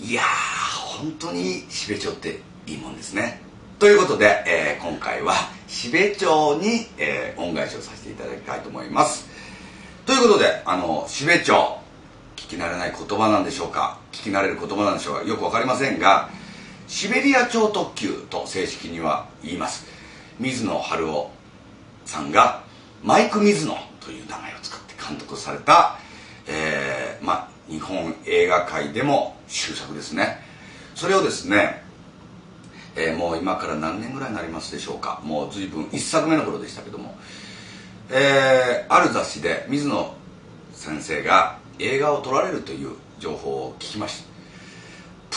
いやー本当に標町っていいもんですね。ということで、えー今回は標町に、えー恩返しをさせていただきたいと思います。ということであの標町聞き慣れない言葉なんでしょうか？聞き慣れる言葉なんでしょうか？よく分かりませんがシベリア超特急と正式には言います。水野晴夫さんがマイク・水野という名前を使って監督された、えーまあ、日本映画界でも終作ですね。それをですね、えーもう今から何年ぐらいになりますでしょうか。もう随分1作目の頃でしたけども、えーある雑誌で水野先生が映画を撮られるという情報を聞きました。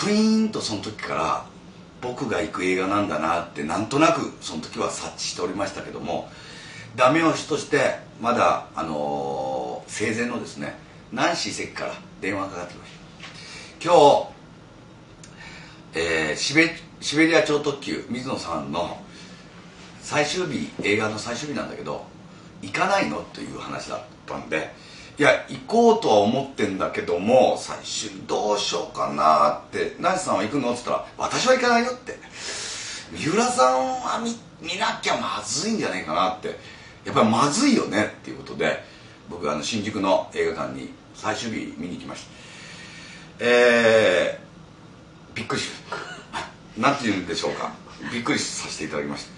プイーンとその時から僕が行く映画なんだなってなんとなくその時は察知しておりましたけどもダメ押しとしてまだ、あのー生前のですねナンシー関から電話かかってきました。今日、えーシベシベリア超特急水野さんの最終日映画の最終日なんだけど行かないの？という話だったんでいや行こうとは思ってんだけども最終どうしようかなって「ナイスさんは行くの?」って言ったら「私は行かないよ」って。三浦さんは見見なきゃまずいんじゃないかなって。やっぱりまずいよねっていうことで僕はあの新宿の映画館に最終日見に行きました。えー、びっくりし なんて言うんでしょうか。びっくりさせていただきました。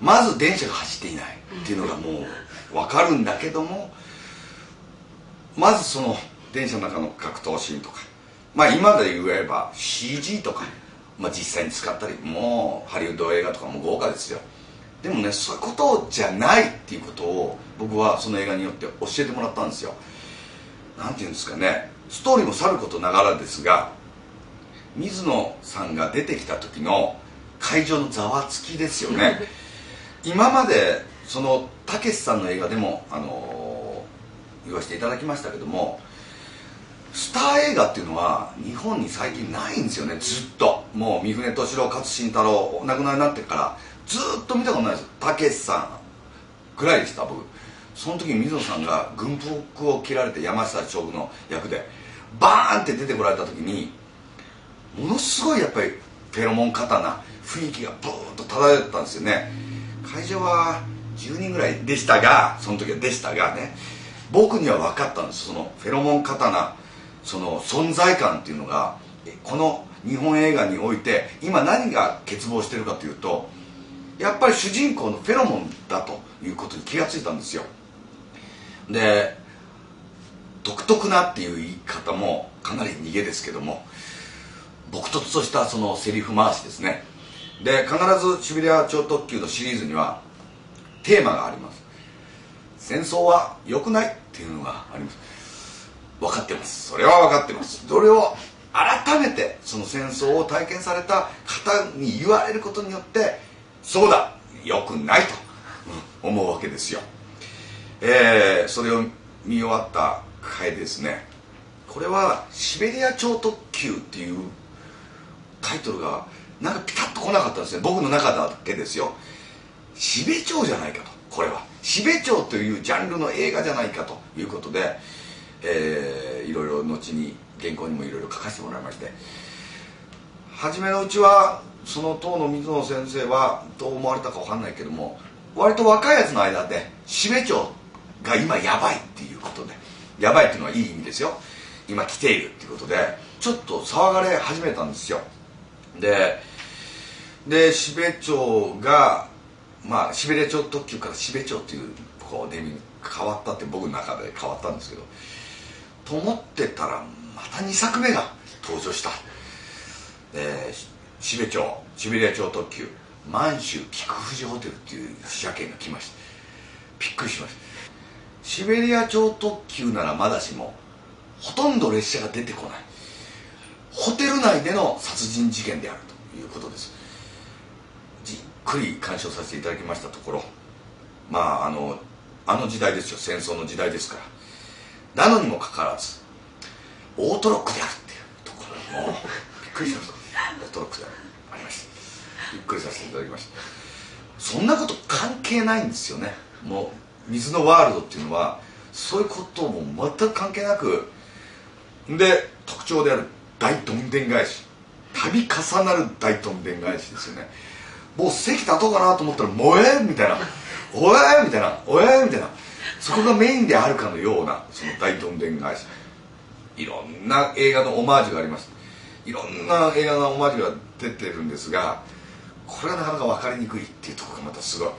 まず電車が走っていない。っていうのがもう分かるんだけどもまずその電車の中の格闘シーンとか。まあ今で言えば CG とか、まあ、実際に使ったりもうハリウッド映画とかも豪華ですよ。でもねそういうことじゃないっていうことを僕はその映画によって教えてもらったんですよ。なんていうんですかね。ストーリーもさることながらですが水野さんが出てきた時の会場のざわつきですよね。今までそのたけしさんの映画でも、あのー言わせていただきましたけどもスター映画っていうのは日本に最近ないんですよね。ずっと。もう三船敏郎勝新太郎お亡くなりになってからずっと見たことないです。たけしさんぐらいでした僕。その時に水野さんが軍服を着られて山下将軍の役でバーンって出てこられた時にものすごいやっぱりフェロモン刀雰囲気がブーンと漂ってたんですよね。会場は10人ぐらいでしたがその時はでしたがね僕には分かったんです。そのフェロモン刀その存在感っていうのがこの日本映画において今何が欠乏してるかというとやっぱり主人公のフェロモンだということに気がついたんですよ。で独特なっていう言い方もかなり逃げですけども朴突としたそのセリフ回しですね。で必ずシベリア超特急のシリーズにはテーマがあります。戦争は良くないっていうのがあります。分かってます。それは分かってます。それを改めてその戦争を体験された方に言われることによってそうだ良くないと思うわけですよ。えーそれを見終わった回ですね。これは「シベリア超特急」っていうタイトルがなんかピタッと来なかったですね。僕の中だけですよ。シベ町じゃないかとこれは。シベ町というジャンルの映画じゃないかということで、えーいろいろ後に原稿にもいろいろ書かせてもらいまして。初めのうちはその当の水野先生はどう思われたかわかんないけども割と若いやつの間でシベ町が今やばいっていうことでやばいっていうのはいい意味ですよ。今来ているっていうことでちょっと騒がれ始めたんですよ。ででシベ町がまあシベリア町特急からシベ町っていうこうネーミング変わったって僕の中で変わったんですけどと思ってたらまた2作目が登場した。えーシベ町シベリア超特急満州菊富士ホテルっていう試写券が来ましたびっくりしました。シベリア超特急ならまだしもほとんど列車が出てこない。ホテル内での殺人事件であるということです。じっくり鑑賞させていただきましたところまああのあの時代ですよ。戦争の時代ですから。なのにもかかわらずオートロックであるっていうところもびっくりしました。トロックでありましたびっくりさせていただきました。そんなこと関係ないんですよね。もう水のワールドっていうのはそういうことも全く関係なくで特徴である大どんでん返し。度重なる大どんでん返しですよね。もう席立とうかなと思ったら「もえ!」みたいな「おえ!」みたいな「おえ!」みたいな。そこがメインであるかのようなその大どんでん返し。いろんな映画のオマージュがあります。いろんな映画のオマージュが出てるんですがこれがなかなか分かりにくいっていうところがまたすごい。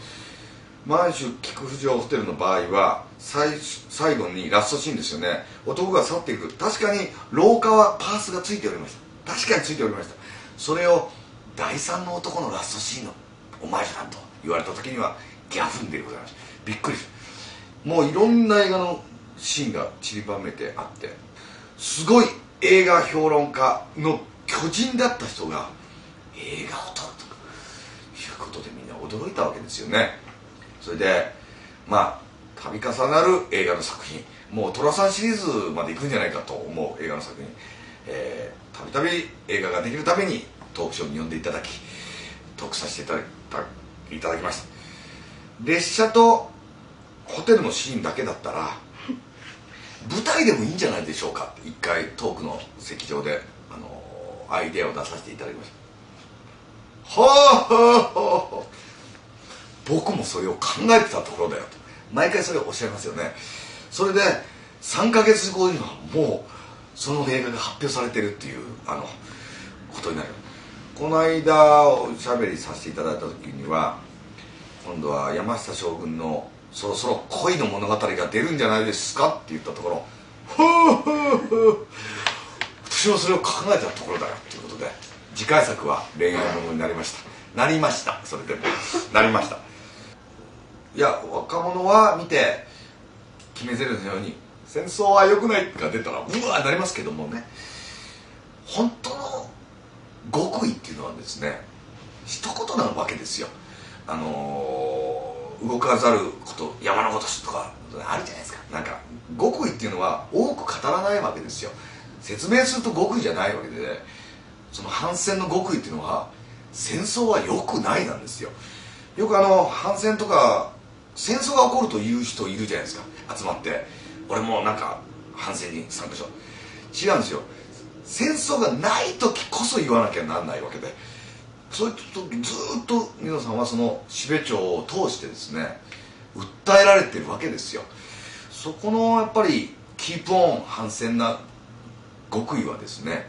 満州菊府城ホテルの場合は最最後にラストシーンですよね。男が去っていく。確かに廊下はパースがついておりました。確かについておりました。それを第三の男のラストシーンのオマージュだと言われた時にはギャフンでございますびっくりもういろんな映画のシーンが散りばめてあってすごい映画評論家の巨人だった人が映画を撮るということでみんな驚いたわけですよね。それでまあ度重なる映画の作品もう寅さんシリーズまで行くんじゃないかと思う映画の作品たびたび映画ができるためにトークショーに呼んでいただきトークさせていただいただきました。列車とホテルのシーンだけだったら舞台でもいいんじゃないでしょうか。一回トークの席上であのアイデアを出させていただきました。はあはあはあ。僕もそれを考えてたところだよと。毎回それをおっしゃいますよね。それで3か月後にはもうその映画が発表されてるっていうあのことになる。この間おしゃべりさせていただいた時には今度は山下将軍のそろそろ恋の物語が出るんじゃないですかって言ったところふうふうふう。私もそれを考えたところだよっていうことで次回作は恋愛ものになりました。なりました。それでも。なりました。いや若者は見て決めゼルのように「戦争は良くない」が出たらうわなりますけどもね。本当の極意っていうのはですね一言なわけですよ。あのー、動かざること山のこととかあるじゃないですか。なんか極意っていうのは多く語らないわけですよ。説明すると極意じゃないわけでその反戦の極意っていうのは戦争は良くないなんですよ。よくあの反戦とか戦争が起こるという人いるじゃないですか。集まって。俺もなんか反戦に参加しよう。違うんですよ。戦争がない時こそ言わなきゃなんないわけで。そういう時ずっと水野さんはその標長を通してですね訴えられてるわけですよ。そこのやっぱりキープオン反戦な極意はですね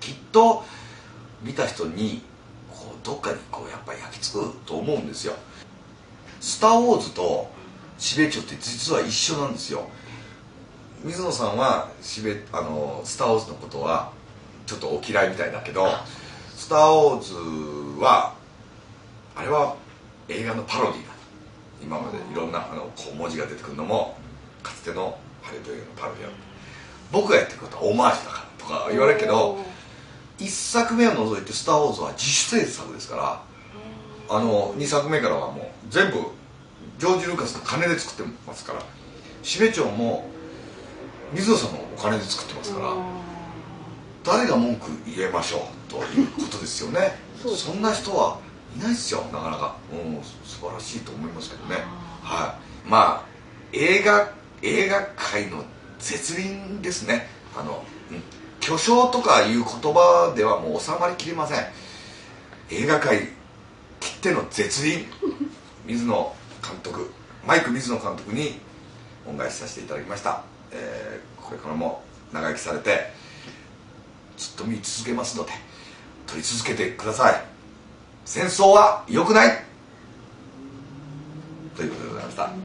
きっと見た人にこうどっかにこうやっぱり焼き付くと思うんですよ。スター・ウォーズとシベチョって実は一緒なんですよ。水野さんはシベあのスター・ウォーズのことはちょっとお嫌いみたいだけどター・ウォーズはあれは映画のパロディだ今までいろんなあのこう文字が出てくるのもかつてのハリウッド映画のパロディだ僕がやってることはオマージュだからとか言われるけど1作目を除いて「スター・ウォーズ」は自主制作ですからあの2作目からはもう全部ジョージ・ルーカスの金で作ってますから標長も水野さんのお金で作ってますから誰が文句言えましょうということですよね。そんな人はいないですよなかなか。うん素晴らしいと思いますけどね。はい。まあ映画映画界の絶倫ですね。あの、うん、巨匠とかいう言葉ではもう収まりきれません。映画界きっての絶倫。水野監督マイク水野監督に恩返しさせていただきました、えー、これからも長生きされてずっと見続けますので撮り続けてください。戦争は良くない。ということでございました。